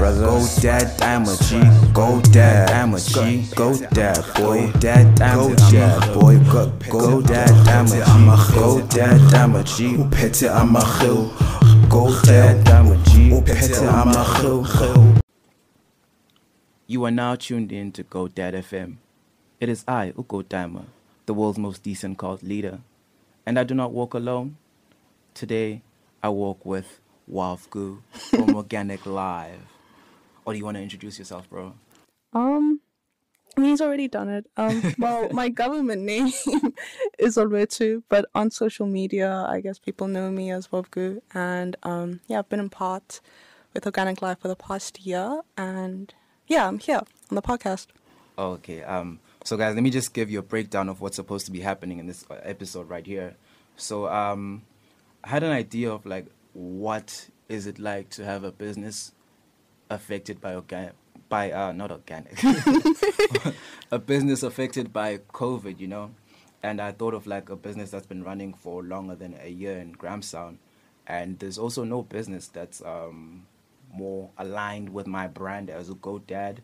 brother. Go dad, I'm a G. Go dad, I'm a G. Go dad, boy. Dad, I'm a dad, boy. Go, go dad, I'm a G. Go dad, I'm a G. Uphethe amachil. Go dad, I'm a G. Uphethe amachil. You are now tuned in to Go Dad FM. It is I, Ugo Dama, the world's most decent cult leader. And I do not walk alone. Today, I walk with Wavgu from Organic Live. Or do you want to introduce yourself, bro? Um, I mean, he's already done it. Um, well, my government name is Olwetu, but on social media, I guess people know me as Wavgu. And um, yeah, I've been in part with Organic Life for the past year, and yeah, I'm here on the podcast. Okay. Um. So, guys, let me just give you a breakdown of what's supposed to be happening in this uh, episode right here. So, um, I had an idea of like what is it like to have a business affected by organic by uh not organic a business affected by covid you know and i thought of like a business that's been running for longer than a year in grahamstown and there's also no business that's um more aligned with my brand as a go dad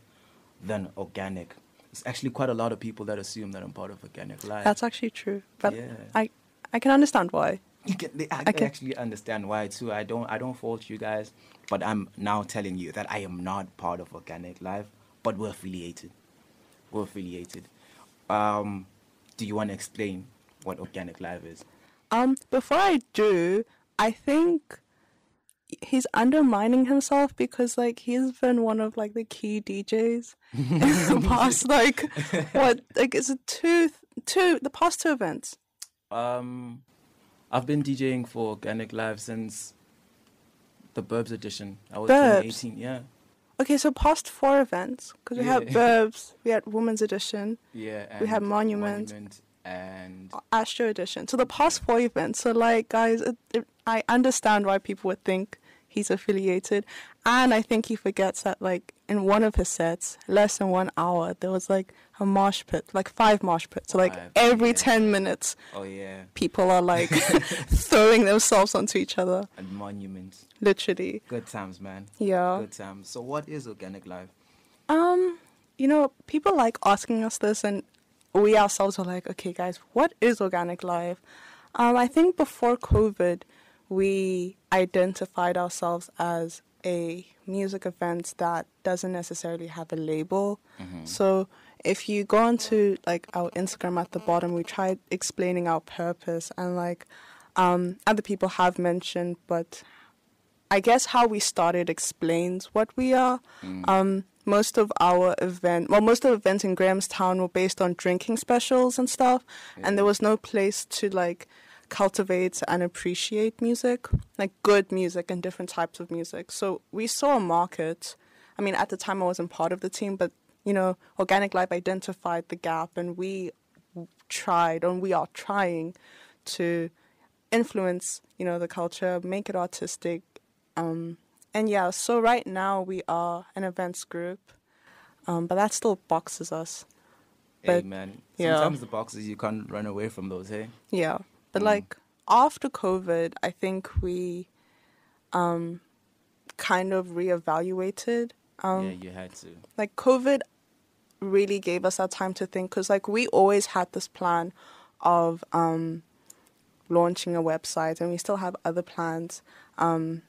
than organic it's actually quite a lot of people that assume that i'm part of organic life That's actually true, but Yeah. I I can understand why. You can, I, I actually understand why too. I don't I don't fault you guys, but I'm now telling you that I am not part of Organic Life, but we're affiliated. We're affiliated. Um, do you want to explain what Organic Life is? Um, before I do, I think he's undermining himself because like he's been one of like the key DJs in the past like what like is it two two the past two events. Um, I've been DJing for Organic Live since the Burbs edition. I was Burbs? 2018. Yeah, Okay, so past four events because we had Yeah. Burbs, we had Women's Edition, yeah. We had Monument. Monument and Astro Edition. So the past four events. So like guys, it, it, I understand why people would think he's affiliated, and I think he forgets that like in one of his sets, less than one hour, there was like a mosh pit, like five mosh pits. So like Five, every yeah. ten minutes, oh yeah, people are like throwing themselves onto each other, and Monument. literally. Good times, man. Yeah. Good times. So, what is Organic Life? Um, you know, people like asking us this, and we ourselves are like, okay, guys, what is organic life? Um, I think before COVID, we identified ourselves as a music event that doesn't necessarily have a label. So if you go onto like our Instagram at the bottom, we tried explaining our purpose, and like um, other people have mentioned, but I guess how we started explains what we are. Um, most of our event, well, most of the events in Grahamstown were based on drinking specials and stuff, and there was no place to like cultivate and appreciate music, like good music and different types of music. So we saw a market. I mean, at the time I wasn't part of the team, but you know, Organic Life identified the gap, and we tried, and we are trying to influence, you know, the culture, make it artistic. Um, and yeah, so right now we are an events group, um, but that still boxes us. But- yeah. Sometimes the boxes, you can't run away from those, hey? Yeah, but Mm. like after COVID, I think we um, kind of reevaluated. Um, yeah, you had to. like COVID really gave us that time to think because like we always had this plan of um, launching a website and we still have other plans. Um,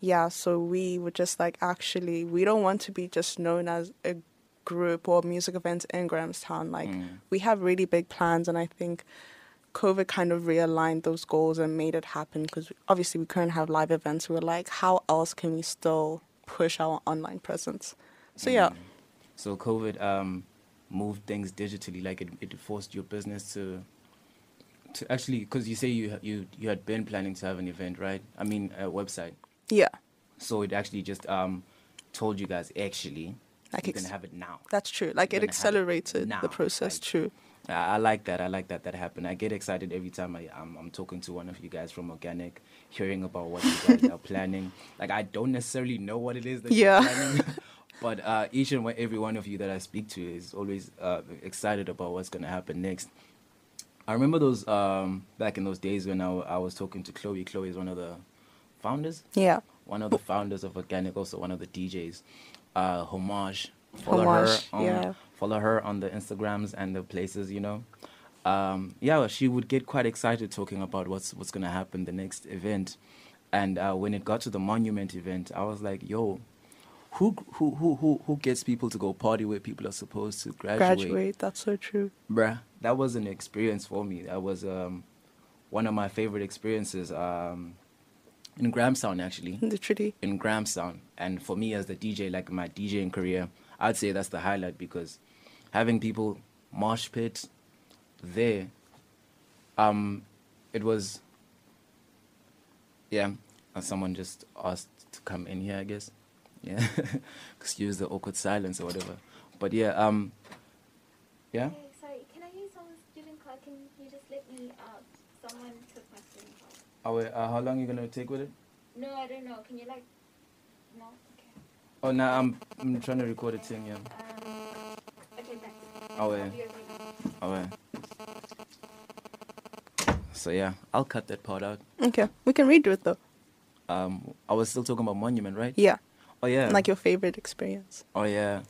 yeah, so we were just like actually we don't want to be just known as a group or music events in Grahamstown. Like Mm. we have really big plans and I think COVID kind of realigned those goals and made it happen because obviously we couldn't have live events. We were like, how else can we still push our online presence? So yeah. Mm. So COVID um, moved things digitally. Like it, it forced your business to to actually because you say you you you had been planning to have an event, right? I mean, a website. Yeah, So it actually just um, told you guys actually Like you ex- can have it now. that's true. Like You're it gonna it accelerated the process. like- True. I, I like that. I like that that happened. I get excited every time I, I'm, I'm talking to one of you guys from Organic, hearing about what you guys are planning. Like I don't necessarily know what it is that Yeah. you're planning, but uh, each and every one of you that I speak to is always uh, excited about what's gonna happen next. I remember those um, back in those days when I was talking to Chloe. Chloe is one of the founders Yeah. one of the founders of Organic, also one of the DJs. Uh, Homage. Follow her on yeah. follow her on the Instagrams and the places, you know. Um, yeah, she would get quite excited talking about what's what's gonna happen the next event. And uh, when it got to the monument event, I was like, "Yo, who who who who who gets people to go party where people are supposed to graduate?" Graduate. That's so true. Bruh, that was an experience for me. That was um, one of my favorite experiences um, in Grahamstown, actually. In the Literally. In Grahamstown. And for me as the DJ, like my DJing career, I'd say that's the highlight because having people mosh pit there, um, it was, yeah, someone just asked to come in here, I guess. Yeah, excuse the awkward silence or whatever. But yeah, um, yeah. Sorry, can I use someone's student card? Can you just let me out? Someone took my student card. Oh, wait, uh, how long are you gonna take with it? No, I don't know. Can you like? No. Okay. Oh, no, I'm I'm trying to record a thing. Yeah. Um. Okay, thanks. Oh, yeah. be right back. Oh, yeah. So yeah, I'll cut that part out. Okay. We can redo it though. Um, I was still talking about Monument, right? Yeah. Oh yeah. Like your favorite experience. Oh yeah,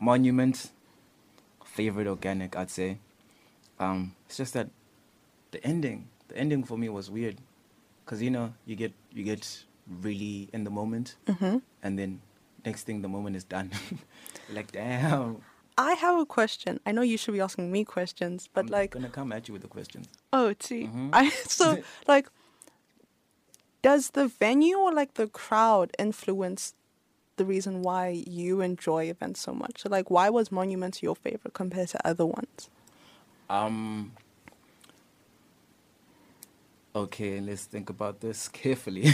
Monument. Favorite organic, I'd say. Um, it's just that the ending, the ending for me was weird, cause you know you get you get really in the moment, hmm and then next thing the moment is done. like damn. I have a question. I know you should be asking me questions, but like I'm like, gonna come at you with the questions. oh, see, Mhm. I so like, does the venue or like the crowd influence the reason why you enjoy events so much? So like, why was Monument your favorite compared to other ones? Um. Okay, let's think about this carefully.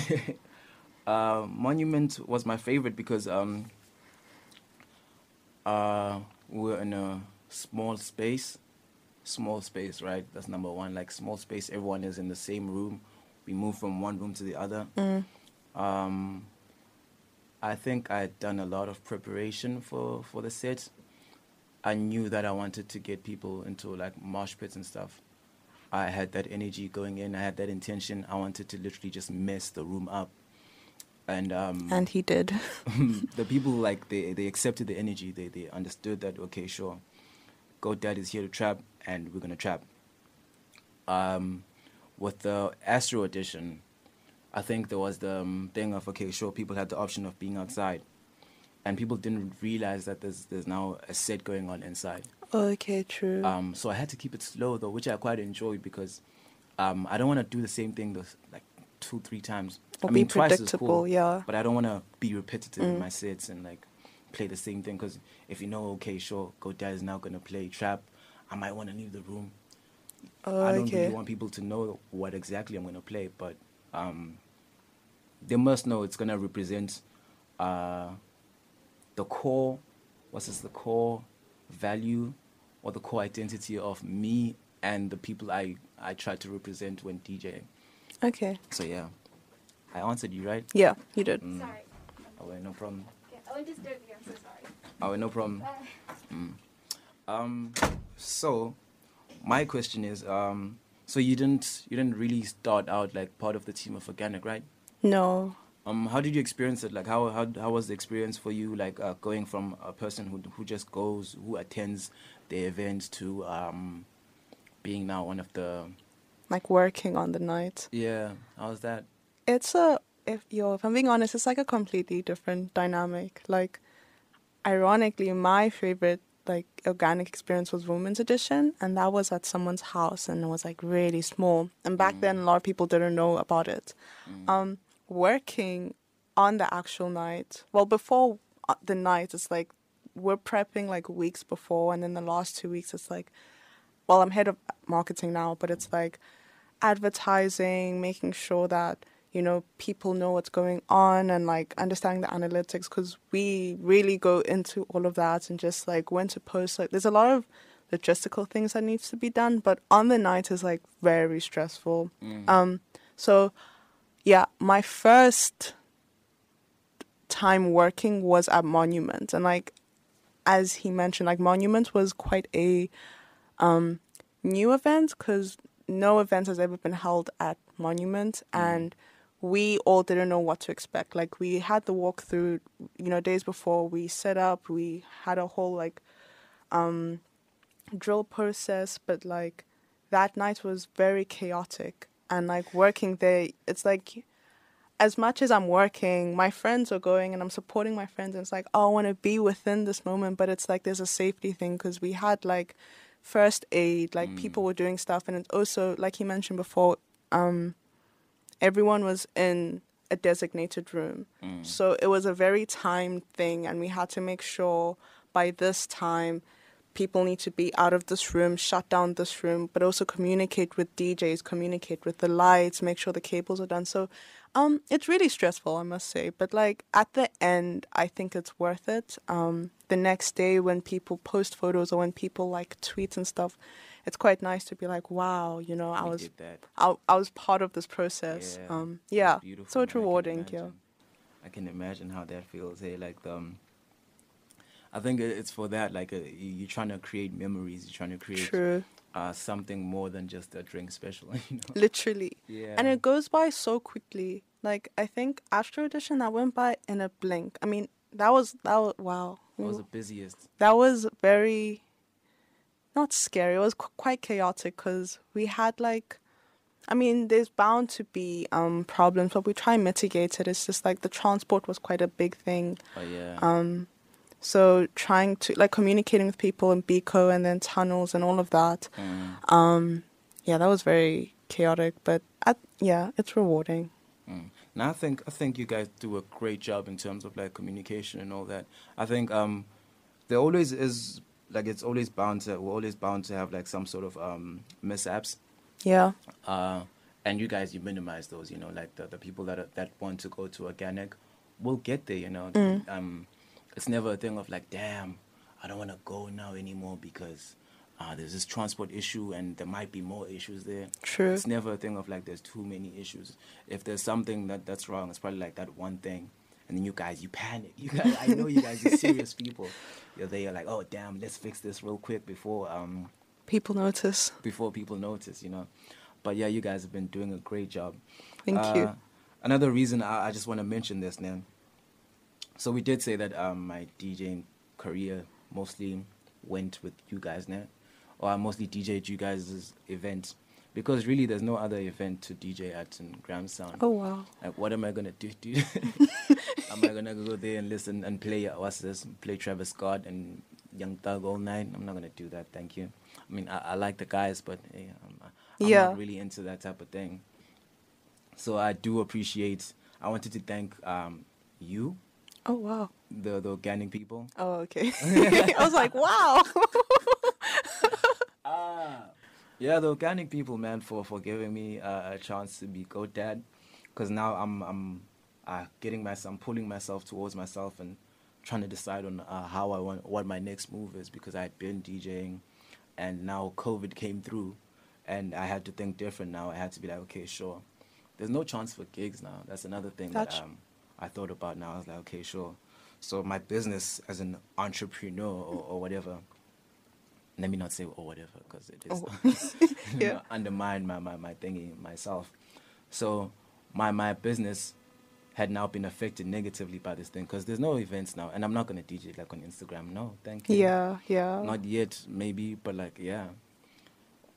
Uh, Monument was my favorite because um. Uh, we're in a small space, small space, right? That's number one. Like small space, everyone is in the same room. We move from one room to the other. Mm. Um, I think I had done a lot of preparation for, for the set. I knew that I wanted to get people into like mosh pits and stuff. I had that energy going in. I had that intention. I wanted to literally just mess the room up. And um, And he did. the people like they, they accepted the energy. They they understood that okay, sure, Go Dad is here to trap, and we're gonna trap. Um, with the Astro edition, I think there was the um, thing of okay, sure, people had the option of being outside, and people didn't realize that there's there's now a set going on inside. Okay, true. Um, so I had to keep it slow though, which I quite enjoyed because um, I don't want to do the same thing those, like two, three times. Or I be mean, twice is predictable, cool, yeah. But I don't want to be repetitive in Mm. my sets and like play the same thing because if you know, okay, sure, GoDad is now gonna play trap, I might want to leave the room. I don't okay. really want people to know what exactly I'm gonna play, but um, they must know it's gonna represent uh, the core. What's this? The core value or the core identity of me and the people I I try to represent when DJing. Okay. So yeah, I answered you right. Yeah, you did. Mm. Sorry. Oh wait, no problem. Okay, I won't disturb you. I'm so sorry. Oh wait, no problem. Bye. Um, so my question is, um, so you didn't you didn't really start out like part of the team of Organic, right? No. Um, how did you experience it? Like, how how how was the experience for you? Like, uh, going from a person who who just goes, who attends the events, to um, being now one of the Like working on the night. yeah. How's that? It's a if yo, if I'm being honest, it's like a completely different dynamic. Like ironically, my favorite like organic experience was women's edition and that was at someone's house and it was like really small. And back then a lot of people didn't know about it. Um working on the actual night. Well, before uh, the night it's like we're prepping like weeks before and then the last 2 weeks it's like well, I'm head of marketing now, but it's like advertising, making sure that you know people know what's going on and like understanding the analytics because we really go into all of that and just like when to post like there's a lot of logistical things that needs to be done but on the night is like very stressful. Um so yeah my first time working was at monument and like as he mentioned like monument was quite a um new events because no event has ever been held at monument and we all didn't know what to expect. Like we had the walkthrough, you know, days before we set up. We had a whole like um, drill process, but like that night was very chaotic. And like working there, it's like as much as I'm working, my friends are going and I'm supporting my friends. And it's like, oh, I want to be within this moment, but it's like there's a safety thing because we had like first aid, like people were doing stuff, and it's also like he mentioned before, um, everyone was in a designated room, so it was a very timed thing, and we had to make sure by this time people need to be out of this room, shut down this room, but also communicate with DJs, communicate with the lights, make sure the cables are done. So um, it's really stressful, I must say. But like at the end, I think it's worth it. Um, the next day when people post photos or when people like tweets and stuff, it's quite nice to be like, wow, you know, I We was. I, I was part of this process. Yeah, um, yeah. beautiful, So it's man. I rewarding, yeah. I can imagine how that feels. Hey, like the, um, I think it's for that. Like uh, you- you're trying to create memories. You're trying to create True. uh, something more than just a drink special. You know. Literally. Yeah. And it goes by so quickly. Like I think Astro Edition that went by in a blink. I mean, that was that was wow. What was the busiest? that was very not scary. It was qu- quite chaotic because we had like, I mean, there's bound to be um problems, but we try and mitigate it. It's just like the transport was quite a big thing. Oh yeah. Um, so trying to like communicating with people in Biko and then tunnels and all of that. Mm, Um, yeah, that was very chaotic, but at, yeah, it's rewarding. mm. Now I think I think you guys do a great job in terms of like communication and all that. I think um, there always is like it's always bound to we're always bound to have like some sort of um mishaps. Yeah, uh, and you guys you minimize those you know like the, the people that are, that want to go to organic will get there you know Mm. um, it's never a thing of like damn i don't want to go now anymore because uh, there's this transport issue and there might be more issues there True. it's never a thing of like there's too many issues if there's something that that's wrong it's probably like that one thing and then you guys you panic you guys i know you guys are serious people you're there you're like oh damn let's fix this real quick before um people notice. before people notice, you know. But yeah, you guys have been doing a great job. Thank Uh, you. Another reason I, I just want to mention this, man. So we did say that um, my DJing career mostly went with you guys, now, or I mostly DJ at you guys' events because really there's no other event to DJ at in Grahamstown. Oh wow. Like, what am I gonna do? dude? am I gonna go there and listen and play what's this? Play Travis Scott and Young Thug all night? I'm not gonna do that. Thank you. I mean, I, I like the guys, but hey, I'm, I'm Yeah. not really into that type of thing. So I do appreciate. I wanted to thank um, you, Oh wow. the the organic people. Oh okay. I was like, wow. Yeah, the organic people, man, for for giving me uh, a chance to be Go Dad, because now I'm I'm uh, getting myself, I'm pulling myself towards myself and trying to decide on uh, how I want what my next move is because I had been DJing, and now COVID came through, and I had to think different. Now I had to be like, okay, sure, there's no chance for gigs now. That's another thing That's- that um, I thought about. Now I was like, okay, sure. So my business as an entrepreneur or, or whatever. Let me not say or whatever because it is Oh. Yeah. undermine my, my, my thingy myself. So my my business had now been affected negatively by this thing because there's no events now, and I'm not gonna DJ like on Instagram. No, thank you. yeah, yeah. Not yet, maybe, but like yeah.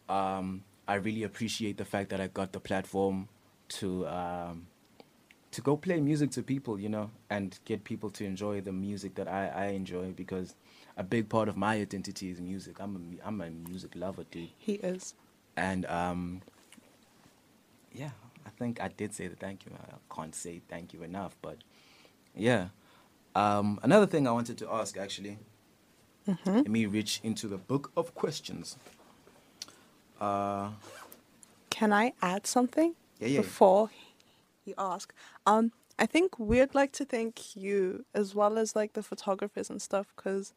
Um, I really appreciate the fact that I got the platform to um, to go play music to people, you know, and get people to enjoy the music that I, I enjoy because a big part of my identity is music. I'm a I'm a music lover, dude he is. and um, yeah, I think I did say the thank you. I can't say thank you enough, but yeah. Um, another thing I wanted to ask actually, let me reach into the book of questions. Uh, Can I add something Yeah, yeah. before you ask? Um, I think we'd like to thank you as well as like the photographers and stuff because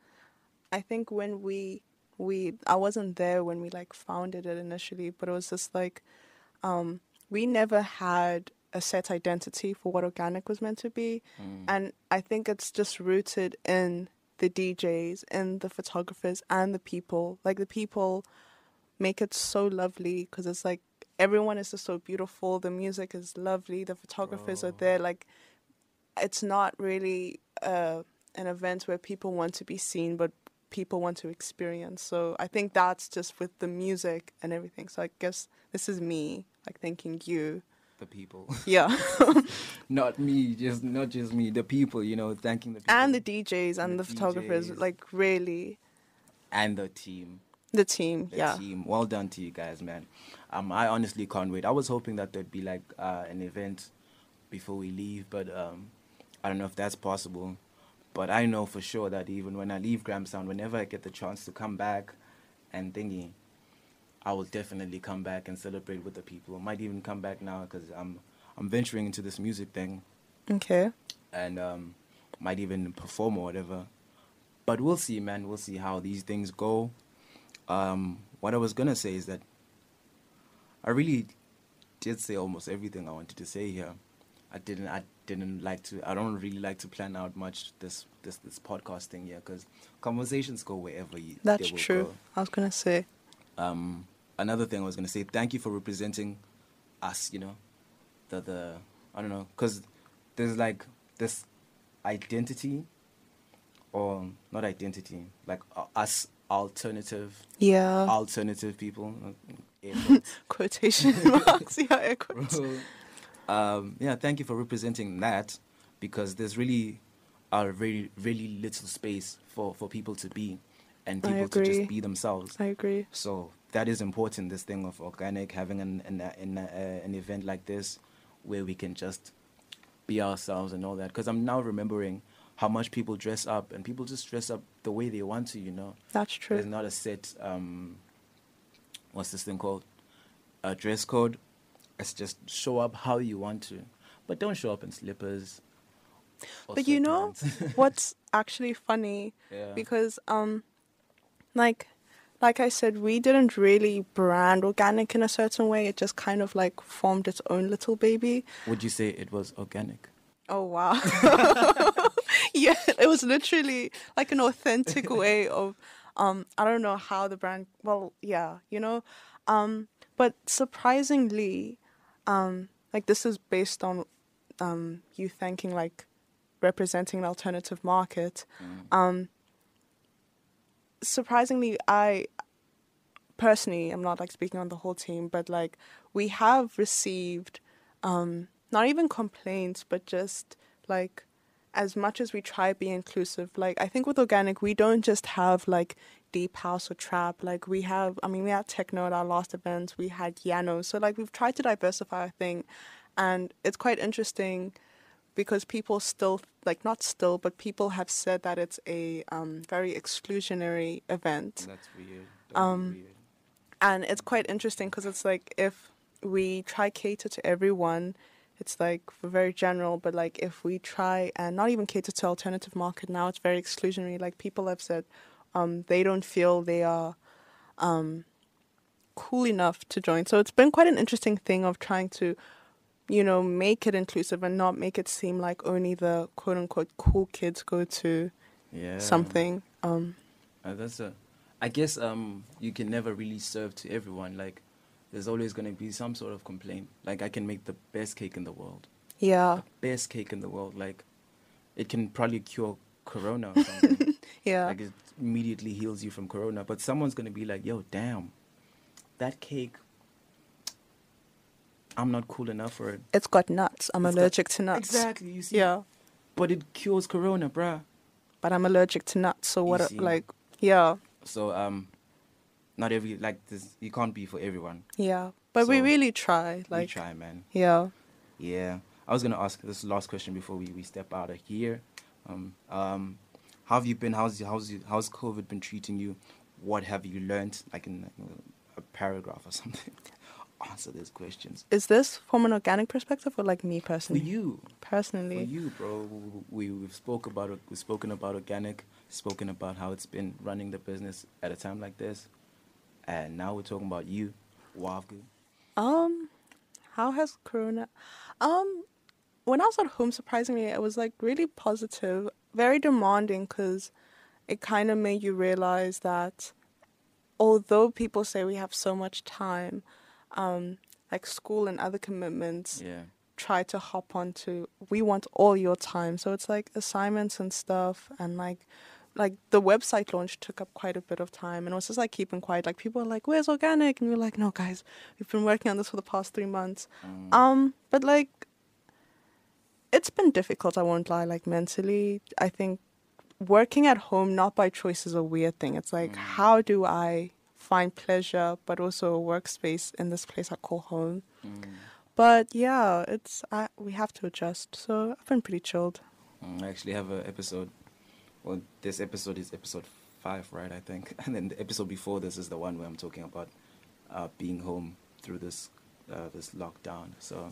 I think when we we I wasn't there when we like founded it initially, but it was just like um, we never had a set identity for what organic was meant to be, and I think it's just rooted in the DJs and the photographers and the people. Like the people make it so lovely because it's like everyone is just so beautiful. The music is lovely. The photographers are there. Like, it's not really uh, an event where people want to be seen, but people want to experience. So I think that's just with the music and everything. So I guess this is me, like thanking you. The people, Yeah. not me, just not just me. The people, you know, thanking the people and the DJs and The the, photographers. Like, really, and the team. the team. the yeah. team. Well done to you guys, man. Um, I honestly can't wait. I was hoping that there'd be like uh, an event before we leave, but um, I don't know if that's possible. But I know for sure that even when I leave Grahamstown, whenever I get the chance to come back and thingy, I will definitely come back and celebrate with the people. I might even come back now because I'm I'm venturing into this music thing Okay. and um, might even perform or whatever. But we'll see, man. We'll see how these things go. Um, what I was gonna say is that I really did say almost everything I wanted to say here. I didn't. I didn't like to. I don't really like to plan out much this this this podcast thing here because conversations go wherever you. That's true. go. I was gonna say. Um, another thing I was gonna say, thank you for representing us. You know, the the I don't know, cause there's like this identity, or not identity, like uh, us alternative Yeah. alternative people. uh. Quotation marks. Yeah, air quotes. um, yeah, thank you for representing that because there's really a very really little space for for people to be and people to just be themselves. I agree. So that is important. This thing of organic, having an an an, uh, an event like this, where we can just be ourselves and all that. Because I'm now remembering how much people dress up, and people just dress up the way they want to. You know, That's true. there's not a set. Um, what's this thing called? A dress code. It's just show up how you want to, but don't show up in slippers. But you know what's actually funny? yeah. Because um, like, like I said, we didn't really brand organic in a certain way. It just kind of like formed its own little baby. would you say it was organic? Oh wow. yeah, it was literally like an authentic way of um I don't know how the brand well, yeah, you know. Um but surprisingly um like this is based on um you thanking like representing an alternative market. Mm. Um surprisingly I personally I'm not like speaking on the whole team, but like we have received um not even complaints, but just like as much as we try be inclusive, like I think with organic we don't just have like deep house or trap. Like we have I mean we had techno at our last event, we had Yano. So like we've tried to diversify I think and it's quite interesting because people still like not still but people have said that it's a um, very exclusionary event That's weird. Um, weird. and it's quite interesting because it's like if we try cater to everyone it's like very general but like if we try and not even cater to alternative market now it's very exclusionary like people have said um, they don't feel they are um, cool enough to join so it's been quite an interesting thing of trying to you know make it inclusive and not make it seem like only the quote unquote cool kids go to Yeah. something um, Uh, that's a. I guess um you can never really serve to everyone. Like, there's always gonna be some sort of complaint. Like I can make the best cake in the world, yeah best cake in the world. Like, it can probably cure corona or something. yeah like it immediately heals you from corona. But someone's gonna be like, "Yo, damn, that cake. I'm not cool enough for it." it's got nuts i'm It's got- allergic to nuts Exactly. You see. yeah But it cures corona, bruh. but I'm allergic to nuts. So what? Like, yeah, So um, not every like this. You can't be for everyone. yeah. But we really try. Like, we try, man. yeah. Yeah. I was gonna ask this last question before we, we step out of here. Um, um, how have you been? How's how's you, how's COVID been treating you? What have you learned? Like in like, a paragraph or something. Answer these questions. Is this from an organic perspective or like me For personally? you, for Personally, you, bro. We we've spoke about we've spoken about organic. Spoken about how it's been running the business at a time like this, and now we're talking about you, Wavgu. um, how has Corona? Um, when I was at home, surprisingly, it was like really positive, very demanding because it kind of made you realize that although people say we have so much time, um, like school and other commitments Yeah. try to hop onto we want all your time so it's like assignments and stuff and like like the website launch took up quite a bit of time and it was just like keeping quiet like people are like where's organic and we are like no guys we've been working on this for the past three months Mm. um but like it's been difficult i won't lie like mentally i think working at home not by choice is a weird thing it's like Mm. how do i find pleasure but also a workspace in this place i call home Mm. but yeah, it's I, we have to adjust. So I've been pretty chilled. Mm, I actually have an episode. Well, this episode is episode five, right? I think, and then the episode before this is the one where I'm talking about uh, being home through this uh, this lockdown. So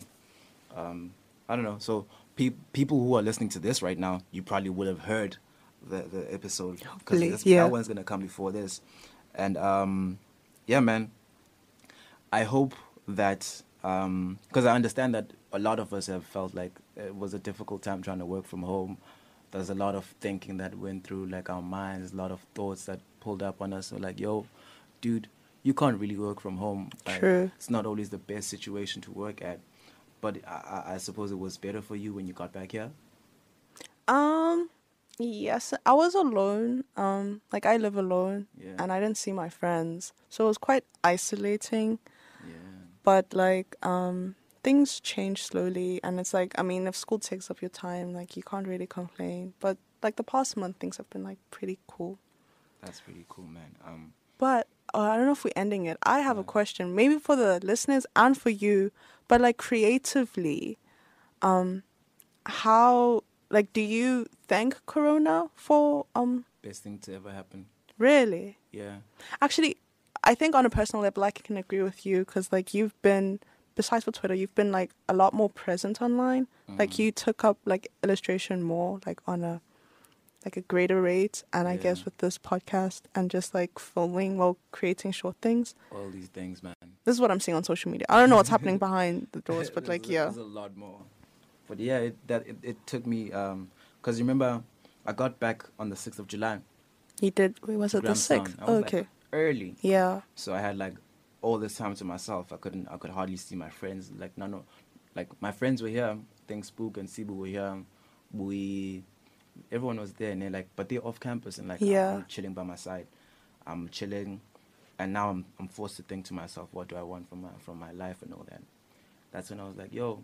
um, I don't know. So pe- people who are listening to this right now, you probably would have heard the the episode because yeah. that one's gonna come before this. And um, yeah, man, I hope that because I understand that a lot of us have felt like it was a difficult time trying to work from home. There's a lot of thinking that went through like our minds, a lot of thoughts that pulled up on us. So like, yo, dude, you can't really work from home. Like, True. It's not always the best situation to work at, but I, I- suppose it was better for you when you got back here. Um, yes, I was alone. Um, like I live alone, Yeah. and I didn't see my friends, so it was quite isolating. Yeah. But like, um, things change slowly, and it's like, I mean, if school takes up your time, like you can't really complain. But like the past month, things have been like pretty cool. That's pretty cool, man. Um, But uh, I don't know if we're ending it. I have a question, maybe for the listeners and for you, but like creatively, um, how like do you thank Corona for um best thing to ever happen. really? Yeah. Actually, I think on a personal level, I can agree with you because like you've been besides for Twitter, you've been like a lot more present online. Like Mhm. you took up like illustration more, like on a like a greater rate, and I guess with this podcast and just like filming while creating short things. all these things, man. This is what I'm seeing on social media. I don't know what's happening behind the doors, but like yeah, there's a lot more. But yeah, it, that it, it took me um, because you remember, I got back on the sixth of July. he did. Wait, was it the sixth? I was, Okay, like, early, yeah, so I had like all this time to myself. I couldn't, I could hardly see my friends. Like none of, like my friends were here. I think Spook and Sibu were here. We, everyone was there, and they're like, but they're off campus and like Yeah. I'm chilling by my side. I'm chilling, and now I'm I'm forced to think to myself, what do I want from my from my life and all that. That's when I was like, yo,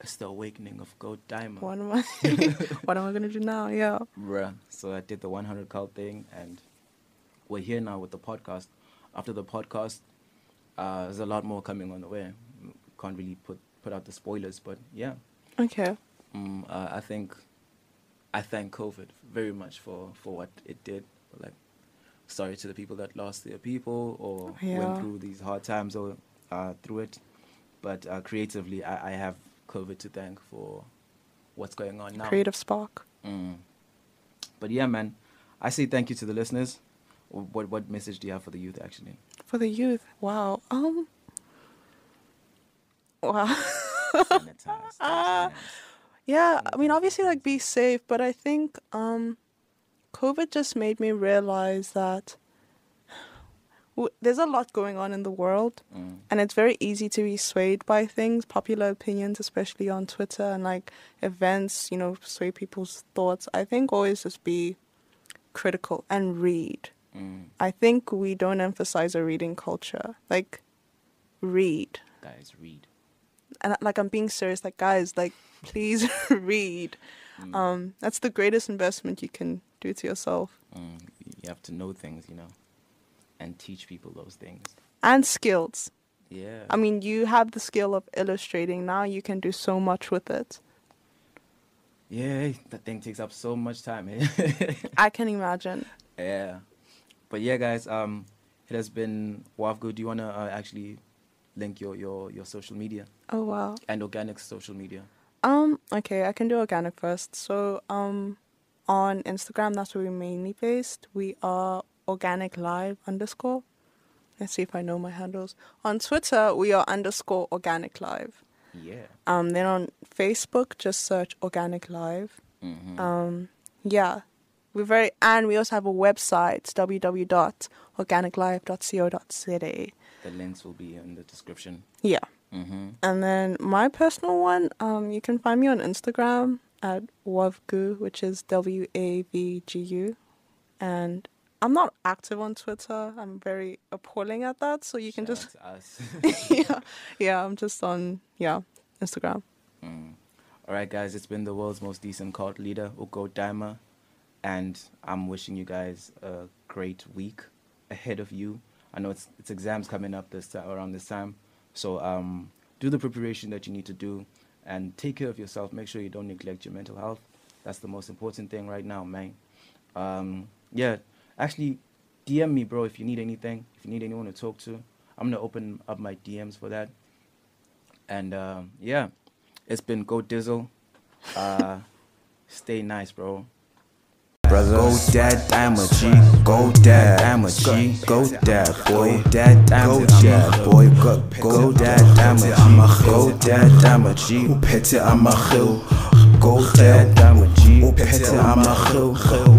it's the awakening of gold Diamond. what am I? what am I gonna do now? Yeah, Bruh. So I did the 100 cult thing, and we're here now with the podcast. After the podcast, uh, there's a lot more coming on the way. Can't really put put out the spoilers, but yeah, okay, um, uh, I think I thank COVID very much for for what it did. Like, sorry to the people that lost their people or Yeah. went through these hard times or uh, through it. But uh, creatively, I, I have COVID to thank for what's going on now. creative spark. Mm. But yeah, man, I say thank you to the listeners. What what message do you have for the youth, actually? for the youth. Wow. Um. Wow. Sanitize, hands. Yeah. I mean, obviously, like be safe, but I think um, COVID just made me realize that w- there's a lot going on in the world, Mm. and it's very easy to be swayed by things, popular opinions, especially on Twitter, and like events. You know, sway people's thoughts. I think always just be critical and read. Mm. I think we don't emphasize a reading culture. Like, read. Guys, read. And like, I'm being serious. Like, guys, like, please read. Mm. Um, that's the greatest investment you can do to yourself Mm. You have to know things, you know, and teach people those things. and skills. Yeah. I mean, you have the skill of illustrating. Now you can do so much with it. yeah, that thing takes up so much time. eh? I can imagine. yeah. But yeah, guys, um, it has been Wavgu. Do you wanna uh, actually link your, your your social media Oh wow. and organic social media? Um, okay, I can do organic first. So, um, on Instagram, that's where we're mainly based. We are organic live underscore. Let's see if I know my handles. On Twitter, we are underscore organic live. Yeah. Um, then on Facebook, just search organic live. Mm-hmm. Um, yeah, we're very, and we also have a website, www.organiclive.co.za. the links will be in the description. Yeah. Mm-hmm. And then my personal one, um, you can find me on Instagram at wavgu, which is W A V G U, and I'm not active on Twitter. I'm very appalling at that. So you can just us. yeah, yeah. I'm just on yeah Instagram. Mm. All right, guys. It's been the world's most decent cult leader, Ugo Daima, and I'm wishing you guys a great week ahead of you. I know it's it's exams coming up this time, around this time, so um, do the preparation that you need to do, and take care of yourself. Make sure you don't neglect your mental health. That's the most important thing right now, man. Um, yeah, actually, DM me, bro, if you need anything. If you need anyone to talk to, I'm gonna open up my DMs for that. And um, yeah, it's been Go Dizzle. Uh, stay nice, bro. Brother, go dad, I'm a G. Go dad, I'm a G. Go dad, boy. Dad, I'm a dad, boy. Go, go dad, I'm a G. Go dad, I'm a G. Upete, I'm a Go dad, I'm a G. Upete, I'm a